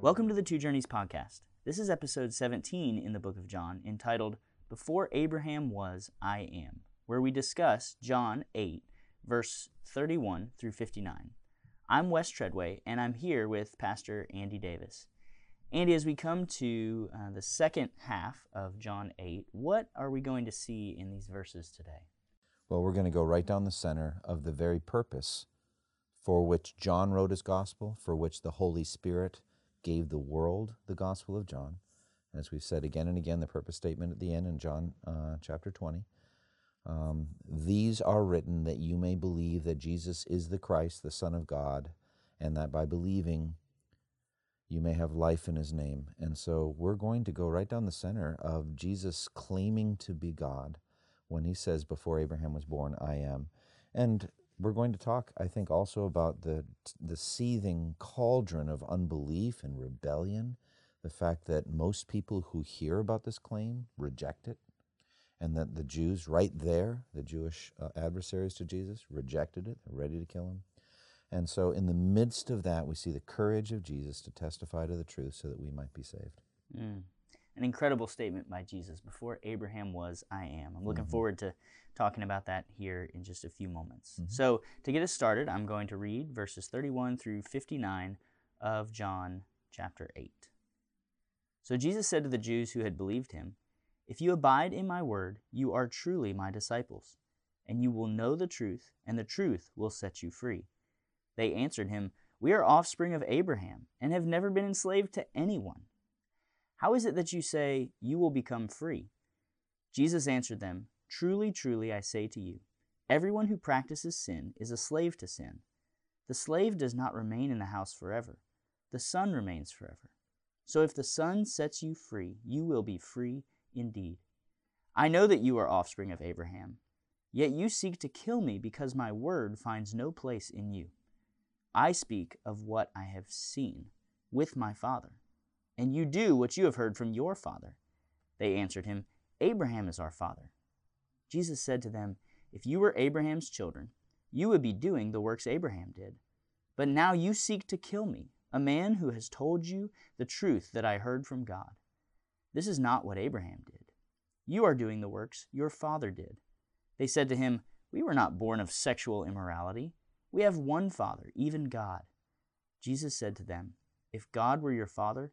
Welcome to the Two Journeys podcast. This is episode 17 in the book of John entitled Before Abraham Was, I Am, where we discuss John 8, verse 31 through 59. I'm Wes Treadway, and I'm here with Pastor Andy Davis. Andy, as we come to uh, the second half of John 8, what are we going to see in these verses today? Well, we're going to go right down the center of the very purpose for which John wrote his gospel, for which the Holy Spirit gave the world the gospel of John. As we've said again and again, the purpose statement at the end in John uh, chapter 20. Um, These are written that you may believe that Jesus is the Christ, the Son of God, and that by believing you may have life in his name. And so we're going to go right down the center of Jesus claiming to be God when he says, Before Abraham was born, I am. And we're going to talk, I think, also about the, the seething cauldron of unbelief and rebellion, the fact that most people who hear about this claim reject it, and that the Jews, right there, the Jewish uh, adversaries to Jesus, rejected it, they're ready to kill him. And so, in the midst of that, we see the courage of Jesus to testify to the truth so that we might be saved. Mm. An incredible statement by Jesus. Before Abraham was, I am. I'm looking Mhm. forward to talking about that here in just a few moments. Mhm. So, to get us started, I'm going to read verses 31 through 59 of John chapter 8. So, Jesus said to the Jews who had believed him, If you abide in my word, you are truly my disciples, and you will know the truth, and the truth will set you free. They answered him, We are offspring of Abraham, and have never been enslaved to anyone. How is it that you say, You will become free? Jesus answered them, Truly, truly, I say to you, everyone who practices sin is a slave to sin. The slave does not remain in the house forever, the Son remains forever. So if the Son sets you free, you will be free indeed. I know that you are offspring of Abraham, yet you seek to kill me because my word finds no place in you. I speak of what I have seen with my Father, and you do what you have heard from your father. They answered him, Abraham is our father. Jesus said to them, If you were Abraham's children, you would be doing the works Abraham did. But now you seek to kill me, a man who has told you the truth that I heard from God. This is not what Abraham did. You are doing the works your father did. They said to him, We were not born of sexual immorality. We have one Father, even God. Jesus said to them, If God were your Father,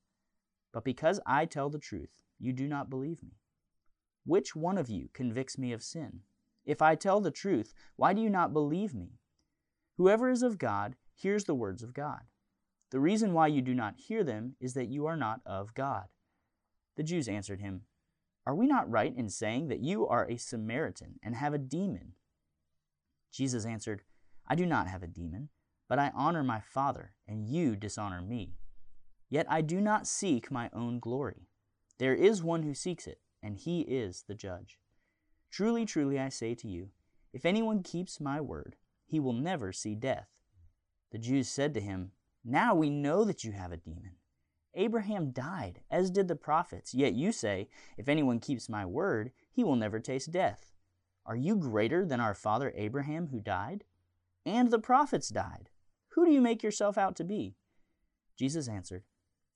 But because I tell the truth, you do not believe me. Which one of you convicts me of sin? If I tell the truth, why do you not believe me? Whoever is of God hears the words of God. The reason why you do not hear them is that you are not of God. The Jews answered him, Are we not right in saying that you are a Samaritan and have a demon? Jesus answered, I do not have a demon, but I honor my Father, and you dishonor me. Yet I do not seek my own glory. There is one who seeks it, and he is the judge. Truly, truly, I say to you, if anyone keeps my word, he will never see death. The Jews said to him, Now we know that you have a demon. Abraham died, as did the prophets, yet you say, If anyone keeps my word, he will never taste death. Are you greater than our father Abraham, who died? And the prophets died. Who do you make yourself out to be? Jesus answered,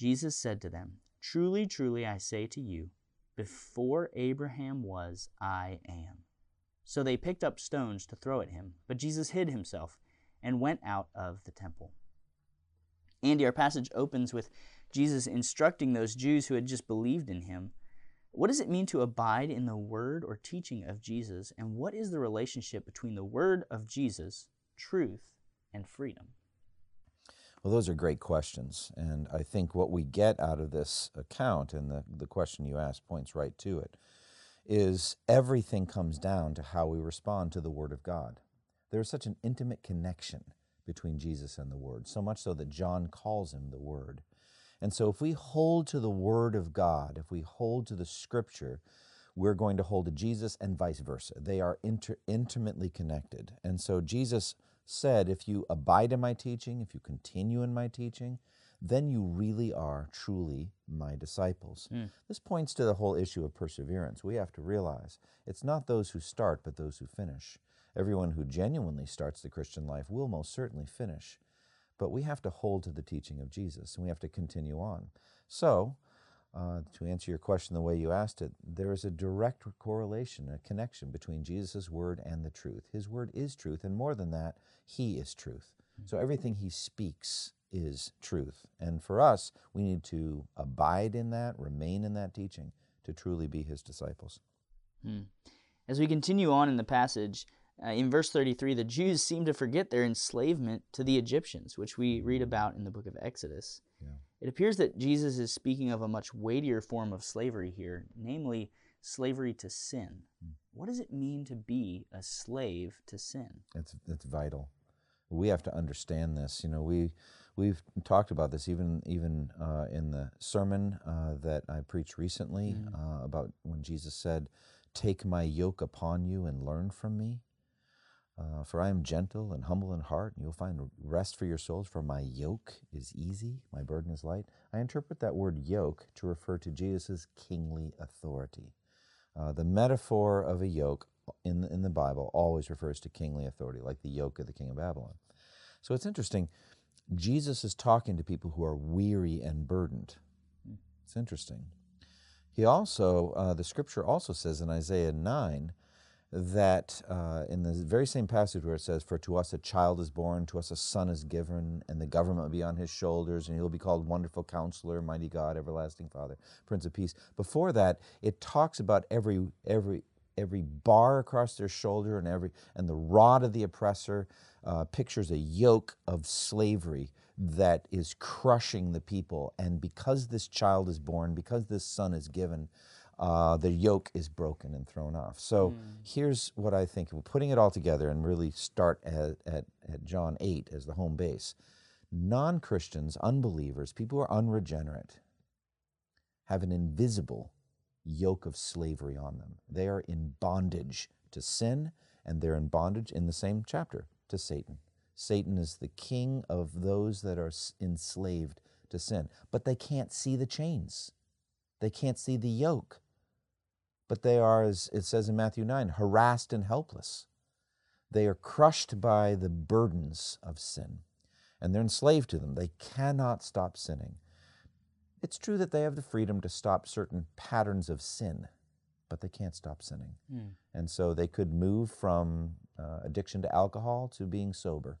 Jesus said to them, Truly, truly, I say to you, before Abraham was, I am. So they picked up stones to throw at him, but Jesus hid himself and went out of the temple. Andy, our passage opens with Jesus instructing those Jews who had just believed in him. What does it mean to abide in the word or teaching of Jesus, and what is the relationship between the word of Jesus, truth, and freedom? Well, those are great questions. And I think what we get out of this account, and the, the question you asked points right to it, is everything comes down to how we respond to the Word of God. There is such an intimate connection between Jesus and the Word, so much so that John calls him the Word. And so if we hold to the Word of God, if we hold to the Scripture, we're going to hold to Jesus and vice versa. They are inter- intimately connected. And so Jesus said, If you abide in my teaching, if you continue in my teaching, then you really are truly my disciples. Mm. This points to the whole issue of perseverance. We have to realize it's not those who start, but those who finish. Everyone who genuinely starts the Christian life will most certainly finish. But we have to hold to the teaching of Jesus and we have to continue on. So, uh, to answer your question the way you asked it, there is a direct correlation, a connection between Jesus' word and the truth. His word is truth, and more than that, He is truth. So everything He speaks is truth. And for us, we need to abide in that, remain in that teaching to truly be His disciples. Hmm. As we continue on in the passage, uh, in verse 33, the Jews seem to forget their enslavement to the Egyptians, which we read about in the book of Exodus. Yeah. It appears that Jesus is speaking of a much weightier form of slavery here, namely slavery to sin. Mm. What does it mean to be a slave to sin? It's, it's vital. We have to understand this. You know, we, we've talked about this even, even uh, in the sermon uh, that I preached recently mm. uh, about when Jesus said, Take my yoke upon you and learn from me. Uh, for I am gentle and humble in heart, and you'll find rest for your souls. For my yoke is easy, my burden is light. I interpret that word yoke to refer to Jesus' kingly authority. Uh, the metaphor of a yoke in the, in the Bible always refers to kingly authority, like the yoke of the king of Babylon. So it's interesting. Jesus is talking to people who are weary and burdened. It's interesting. He also, uh, the scripture also says in Isaiah 9, that uh, in the very same passage where it says, For to us a child is born, to us a son is given, and the government will be on his shoulders, and he'll be called Wonderful Counselor, Mighty God, Everlasting Father, Prince of Peace. Before that, it talks about every, every, every bar across their shoulder and, every, and the rod of the oppressor uh, pictures a yoke of slavery that is crushing the people. And because this child is born, because this son is given, uh, the yoke is broken and thrown off. So mm. here's what I think. We're Putting it all together and really start at, at, at John 8 as the home base. Non Christians, unbelievers, people who are unregenerate, have an invisible yoke of slavery on them. They are in bondage to sin, and they're in bondage in the same chapter to Satan. Satan is the king of those that are enslaved to sin, but they can't see the chains. They can't see the yoke but they are, as it says in Matthew 9, harassed and helpless. They are crushed by the burdens of sin, and they're enslaved to them. They cannot stop sinning. It's true that they have the freedom to stop certain patterns of sin, but they can't stop sinning. Mm. And so they could move from uh, addiction to alcohol to being sober,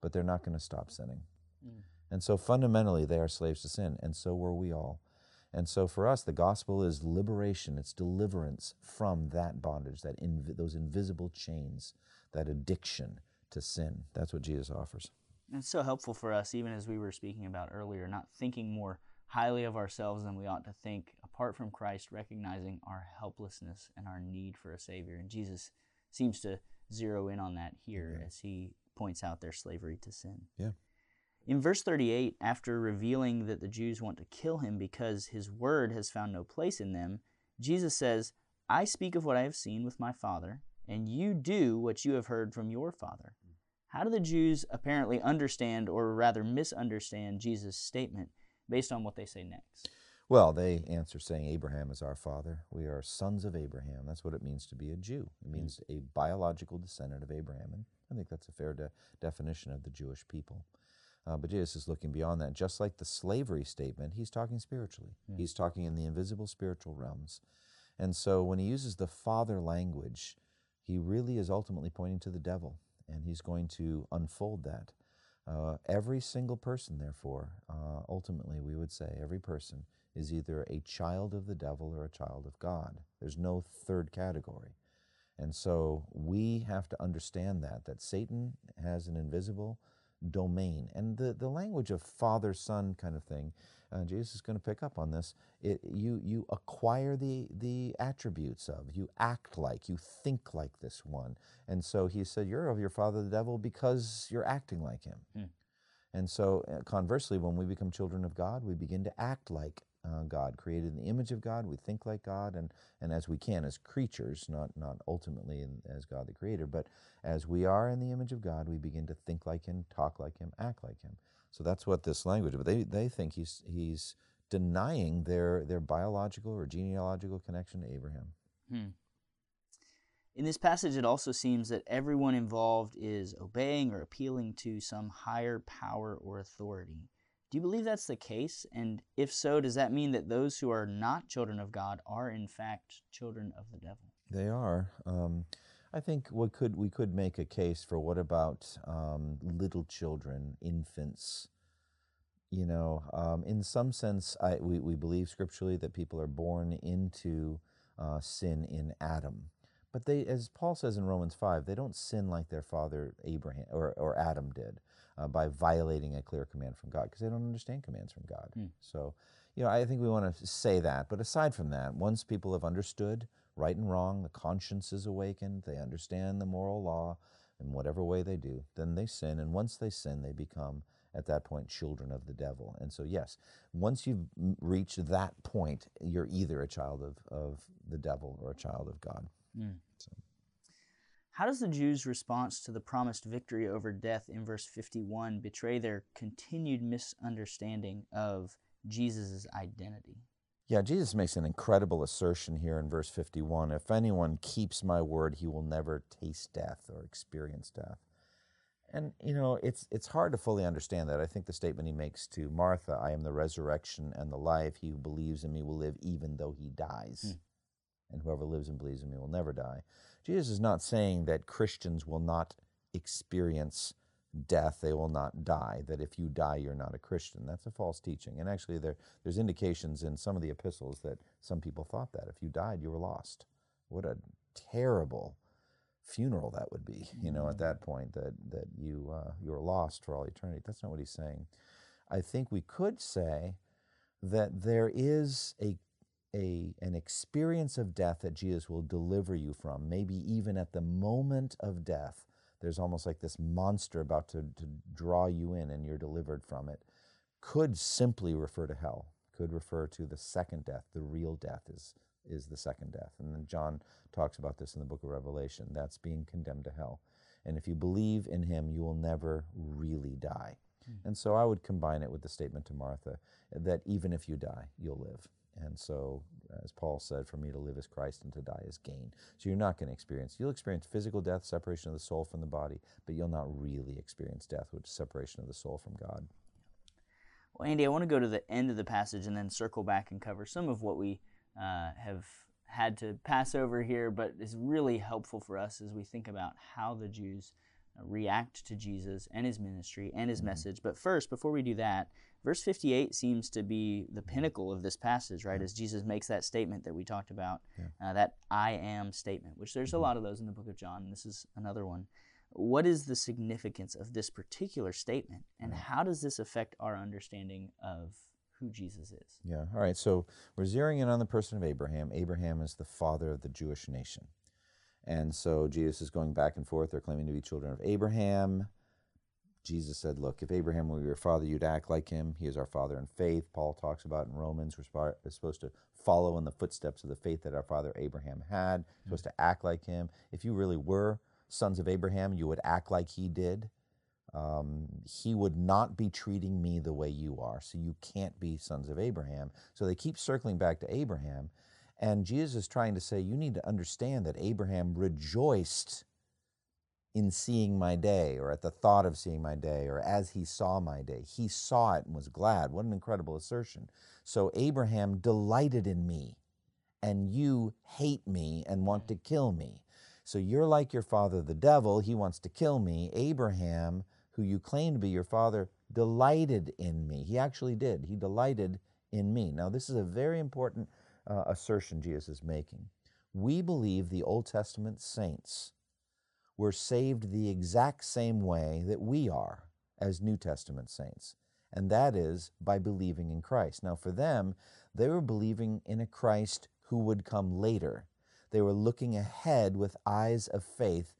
but they're not going to stop sinning. Mm. And so fundamentally, they are slaves to sin, and so were we all. And so for us, the gospel is liberation, it's deliverance from that bondage, that inv- those invisible chains, that addiction to sin. That's what Jesus offers. And it's so helpful for us, even as we were speaking about earlier, not thinking more highly of ourselves than we ought to think, apart from Christ, recognizing our helplessness and our need for a Savior. And Jesus seems to zero in on that here yeah. as he points out their slavery to sin. Yeah. In verse 38, after revealing that the Jews want to kill him because his word has found no place in them, Jesus says, I speak of what I have seen with my Father, and you do what you have heard from your Father. How do the Jews apparently understand, or rather misunderstand, Jesus' statement based on what they say next? Well, they answer saying, Abraham is our father. We are sons of Abraham. That's what it means to be a Jew. It means a biological descendant of Abraham. And I think that's a fair de- definition of the Jewish people. Uh, but Jesus is looking beyond that. Just like the slavery statement, he's talking spiritually. Yeah. He's talking in the invisible spiritual realms. And so when he uses the father language, he really is ultimately pointing to the devil, and he's going to unfold that. Uh, every single person, therefore, uh, ultimately, we would say every person is either a child of the devil or a child of God. There's no third category. And so we have to understand that, that Satan has an invisible domain. And the, the language of father son kind of thing, uh, Jesus is going to pick up on this. It, you, you acquire the, the attributes of, you act like, you think like this one. And so he said, You're of your father the devil because you're acting like him. Hmm. And so, uh, conversely, when we become children of God, we begin to act like uh, God, created in the image of God. We think like God, and, and as we can as creatures, not, not ultimately in, as God the Creator, but as we are in the image of God, we begin to think like Him, talk like Him, act like Him. So that's what this language. But they, they think he's he's denying their their biological or genealogical connection to Abraham. Hmm. In this passage, it also seems that everyone involved is obeying or appealing to some higher power or authority. You believe that's the case? And if so, does that mean that those who are not children of God are in fact children of the devil? They are. Um, I think we could we could make a case for what about um, little children, infants. You know, um, in some sense, I, we, we believe scripturally that people are born into uh, sin in Adam. But they, as Paul says in Romans 5, they don't sin like their father Abraham or, or Adam did uh, by violating a clear command from God because they don't understand commands from God. Mm. So, you know, I think we want to say that. But aside from that, once people have understood right and wrong, the conscience is awakened, they understand the moral law in whatever way they do, then they sin. And once they sin, they become at that point children of the devil. And so, yes, once you've reached that point, you're either a child of, of the devil or a child of God. Mm. How does the Jews' response to the promised victory over death in verse 51 betray their continued misunderstanding of Jesus' identity? Yeah, Jesus makes an incredible assertion here in verse 51. If anyone keeps my word, he will never taste death or experience death. And you know, it's it's hard to fully understand that. I think the statement he makes to Martha, I am the resurrection and the life, he who believes in me will live even though he dies. Hmm. And whoever lives and believes in me will never die. Jesus is not saying that Christians will not experience death, they will not die, that if you die, you're not a Christian. That's a false teaching. And actually, there, there's indications in some of the epistles that some people thought that. If you died, you were lost. What a terrible funeral that would be, you know, at that point, that, that you, uh, you were lost for all eternity. That's not what he's saying. I think we could say that there is a a, an experience of death that Jesus will deliver you from, maybe even at the moment of death, there's almost like this monster about to, to draw you in and you're delivered from it, could simply refer to hell, could refer to the second death. The real death is, is the second death. And then John talks about this in the book of Revelation. That's being condemned to hell. And if you believe in him, you will never really die. Mm. And so I would combine it with the statement to Martha that even if you die, you'll live. And so, as Paul said, for me to live is Christ and to die is gain. So you're not going to experience, you'll experience physical death, separation of the soul from the body, but you'll not really experience death, which is separation of the soul from God. Well, Andy, I want to go to the end of the passage and then circle back and cover some of what we uh, have had to pass over here, but is really helpful for us as we think about how the Jews react to Jesus and his ministry and his mm-hmm. message. But first, before we do that, Verse 58 seems to be the pinnacle of this passage, right? As Jesus makes that statement that we talked about, yeah. uh, that I am statement, which there's a mm-hmm. lot of those in the book of John, and this is another one. What is the significance of this particular statement, and how does this affect our understanding of who Jesus is? Yeah, all right. So we're zeroing in on the person of Abraham. Abraham is the father of the Jewish nation. And so Jesus is going back and forth. They're claiming to be children of Abraham. Jesus said, Look, if Abraham were your father, you'd act like him. He is our father in faith. Paul talks about in Romans, we're supposed to follow in the footsteps of the faith that our father Abraham had, mm-hmm. supposed to act like him. If you really were sons of Abraham, you would act like he did. Um, he would not be treating me the way you are, so you can't be sons of Abraham. So they keep circling back to Abraham. And Jesus is trying to say, you need to understand that Abraham rejoiced in seeing my day or at the thought of seeing my day or as he saw my day. He saw it and was glad. What an incredible assertion. So Abraham delighted in me, and you hate me and want to kill me. So you're like your father, the devil. He wants to kill me. Abraham, who you claim to be your father, delighted in me. He actually did. He delighted in me. Now, this is a very important uh, assertion Jesus is making. We believe the Old Testament saints were saved the exact same way that we are as New Testament saints, and that is by believing in Christ. Now, for them, they were believing in a Christ who would come later. They were looking ahead with eyes of faith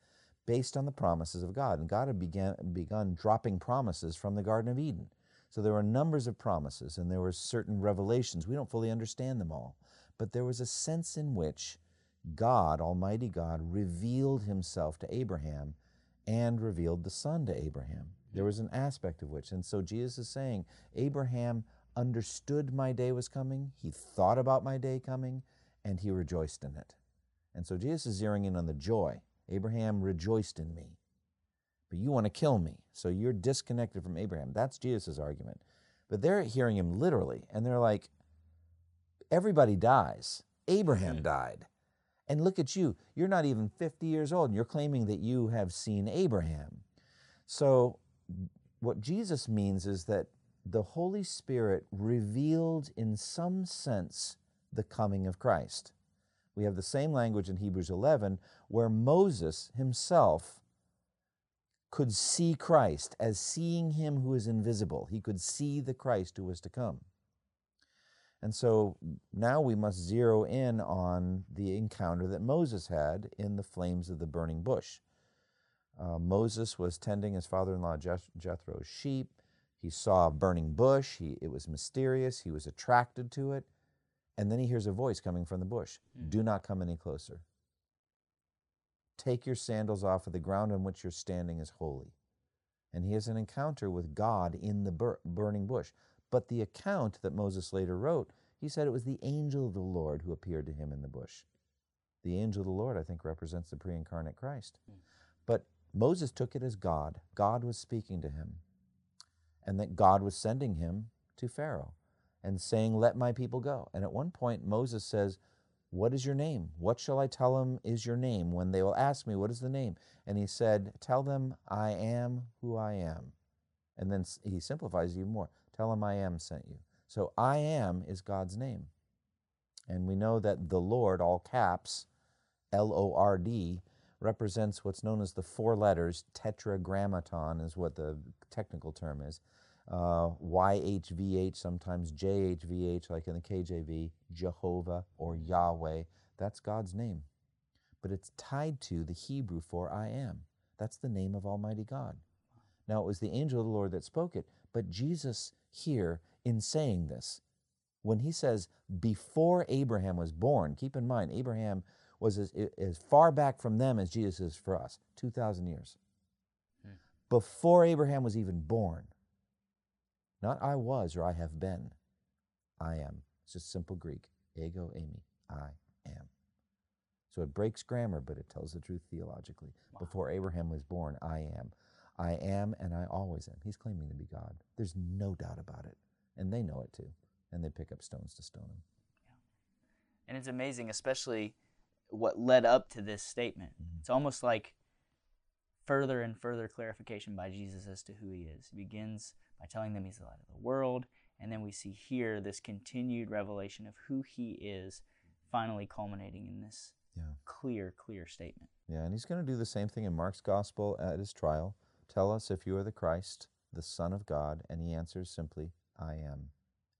based on the promises of God. And God had began, begun dropping promises from the Garden of Eden. So there were numbers of promises and there were certain revelations. We don't fully understand them all, but there was a sense in which God, Almighty God, revealed himself to Abraham and revealed the Son to Abraham. There was an aspect of which. And so Jesus is saying, Abraham understood my day was coming, he thought about my day coming, and he rejoiced in it. And so Jesus is zeroing in on the joy. Abraham rejoiced in me. But you want to kill me, so you're disconnected from Abraham. That's Jesus' argument. But they're hearing him literally, and they're like, everybody dies. Abraham mm-hmm. died. And look at you. You're not even 50 years old, and you're claiming that you have seen Abraham. So, what Jesus means is that the Holy Spirit revealed, in some sense, the coming of Christ. We have the same language in Hebrews 11, where Moses himself could see Christ as seeing him who is invisible. He could see the Christ who was to come. And so now we must zero in on the encounter that Moses had in the flames of the burning bush. Uh, Moses was tending his father in law Jethro's sheep. He saw a burning bush. He, it was mysterious. He was attracted to it. And then he hears a voice coming from the bush mm. Do not come any closer. Take your sandals off of the ground on which you're standing is holy. And he has an encounter with God in the bur- burning bush. But the account that Moses later wrote, he said it was the angel of the Lord who appeared to him in the bush. The angel of the Lord, I think, represents the pre incarnate Christ. Mm. But Moses took it as God. God was speaking to him, and that God was sending him to Pharaoh and saying, Let my people go. And at one point, Moses says, What is your name? What shall I tell them is your name when they will ask me, What is the name? And he said, Tell them, I am who I am. And then he simplifies even more Tell him I am sent you. So I am is God's name. And we know that the Lord, all caps, L O R D, represents what's known as the four letters, tetragrammaton is what the technical term is uh, YHVH, sometimes JHVH, like in the KJV, Jehovah or Yahweh. That's God's name. But it's tied to the Hebrew for I am. That's the name of Almighty God. Now, it was the angel of the Lord that spoke it, but Jesus here, in saying this, when he says, before Abraham was born, keep in mind, Abraham was as, as far back from them as Jesus is for us 2,000 years. Hmm. Before Abraham was even born, not I was or I have been. I am. It's just simple Greek. Ego, eimi, I am. So it breaks grammar, but it tells the truth theologically. Wow. Before Abraham was born, I am. I am and I always am. He's claiming to be God. There's no doubt about it. And they know it too. And they pick up stones to stone him. Yeah. And it's amazing, especially what led up to this statement. Mm-hmm. It's almost like further and further clarification by Jesus as to who he is. He begins by telling them he's the light of the world. And then we see here this continued revelation of who he is, finally culminating in this yeah. clear, clear statement. Yeah, and he's going to do the same thing in Mark's gospel at his trial. Tell us if you are the Christ, the Son of God. And he answers simply, I am.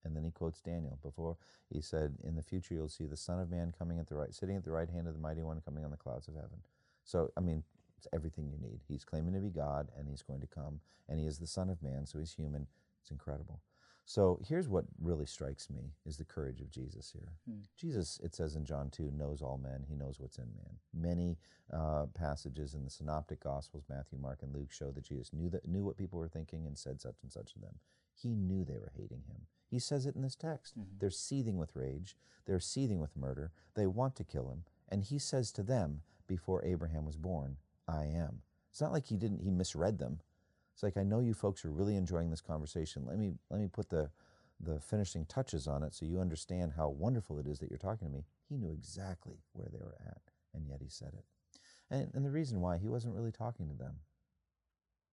And then he quotes Daniel before he said, In the future you'll see the Son of Man coming at the right, sitting at the right hand of the mighty one, coming on the clouds of heaven. So, I mean, it's everything you need. He's claiming to be God, and he's going to come, and he is the Son of Man, so he's human. It's incredible. So here's what really strikes me is the courage of Jesus here. Hmm. Jesus, it says in John 2, knows all men. He knows what's in man. Many uh, passages in the Synoptic Gospels, Matthew, Mark, and Luke, show that Jesus knew that knew what people were thinking and said such and such to them. He knew they were hating him. He says it in this text. Mm-hmm. They're seething with rage. They're seething with murder. They want to kill him. And he says to them before Abraham was born, I am. It's not like he didn't he misread them. It's like I know you folks are really enjoying this conversation. Let me let me put the the finishing touches on it so you understand how wonderful it is that you're talking to me. He knew exactly where they were at, and yet he said it. And, and the reason why he wasn't really talking to them.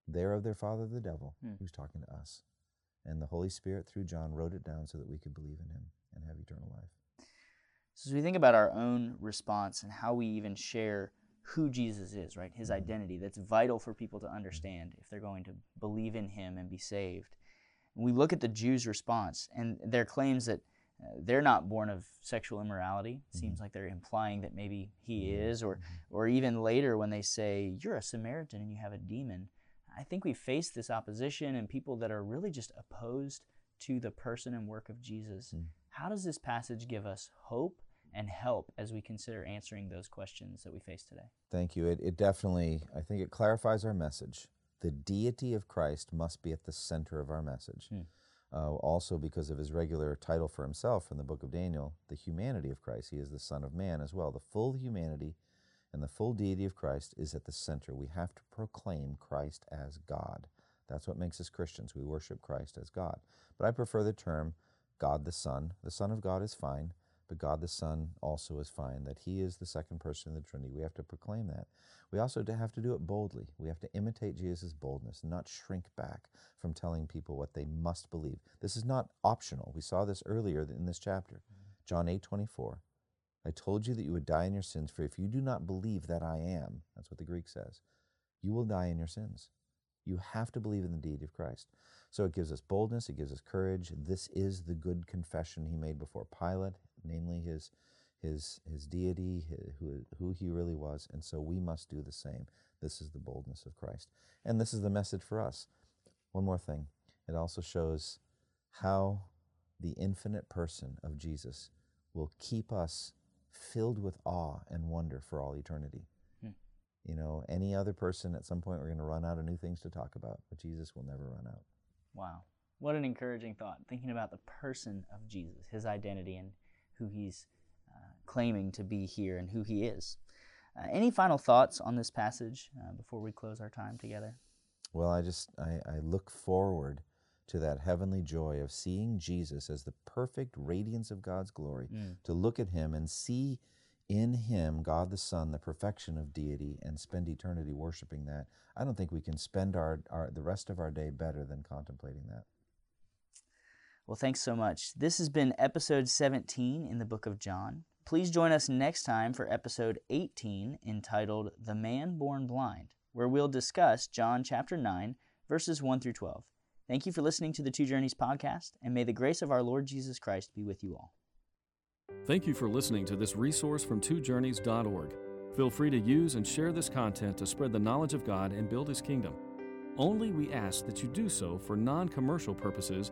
They're of their father, the devil, Hmm. who's talking to us. And the Holy Spirit, through John, wrote it down so that we could believe in him and have eternal life. So as we think about our own response and how we even share who Jesus is, right? His mm-hmm. identity, that's vital for people to understand if they're going to believe in him and be saved. And we look at the Jews' response and their claims that uh, they're not born of sexual immorality. It mm-hmm. seems like they're implying that maybe he mm-hmm. is, or or even later when they say you're a Samaritan and you have a demon. I think we face this opposition and people that are really just opposed to the person and work of Jesus. Mm. How does this passage give us hope and help as we consider answering those questions that we face today? Thank you. It, it definitely, I think it clarifies our message. The deity of Christ must be at the center of our message. Hmm. Uh, also, because of his regular title for himself from the book of Daniel, the humanity of Christ. He is the Son of Man as well. The full humanity and the full deity of Christ is at the center. We have to proclaim Christ as God. That's what makes us Christians. We worship Christ as God. But I prefer the term God the Son. The Son of God is fine, but God the Son also is fine, that He is the second person of the Trinity. We have to proclaim that. We also have to do it boldly. We have to imitate Jesus' boldness, not shrink back from telling people what they must believe. This is not optional. We saw this earlier in this chapter. Mm-hmm. John 8 24. I told you that you would die in your sins, for if you do not believe that I am, that's what the Greek says, you will die in your sins. You have to believe in the deity of Christ. So it gives us boldness, it gives us courage. This is the good confession he made before Pilate, namely his, his, his deity, who, who he really was. And so we must do the same. This is the boldness of Christ. And this is the message for us. One more thing it also shows how the infinite person of Jesus will keep us filled with awe and wonder for all eternity. Hmm. You know, any other person at some point we're going to run out of new things to talk about, but Jesus will never run out. Wow. What an encouraging thought. Thinking about the person of Jesus, his identity, and who he's uh, claiming to be here and who he is. Uh, any final thoughts on this passage uh, before we close our time together? Well, I just I, I look forward to that heavenly joy of seeing Jesus as the perfect radiance of God's glory, Mm. to look at him and see in him God the Son, the perfection of deity, and spend eternity worshiping that. I don't think we can spend our, our the rest of our day better than contemplating that. Well, thanks so much. This has been episode 17 in the book of John. Please join us next time for episode 18 entitled The Man Born Blind, where we'll discuss John chapter 9, verses 1 through 12. Thank you for listening to the Two Journeys podcast, and may the grace of our Lord Jesus Christ be with you all. Thank you for listening to this resource from twojourneys.org. Feel free to use and share this content to spread the knowledge of God and build His kingdom. Only we ask that you do so for non commercial purposes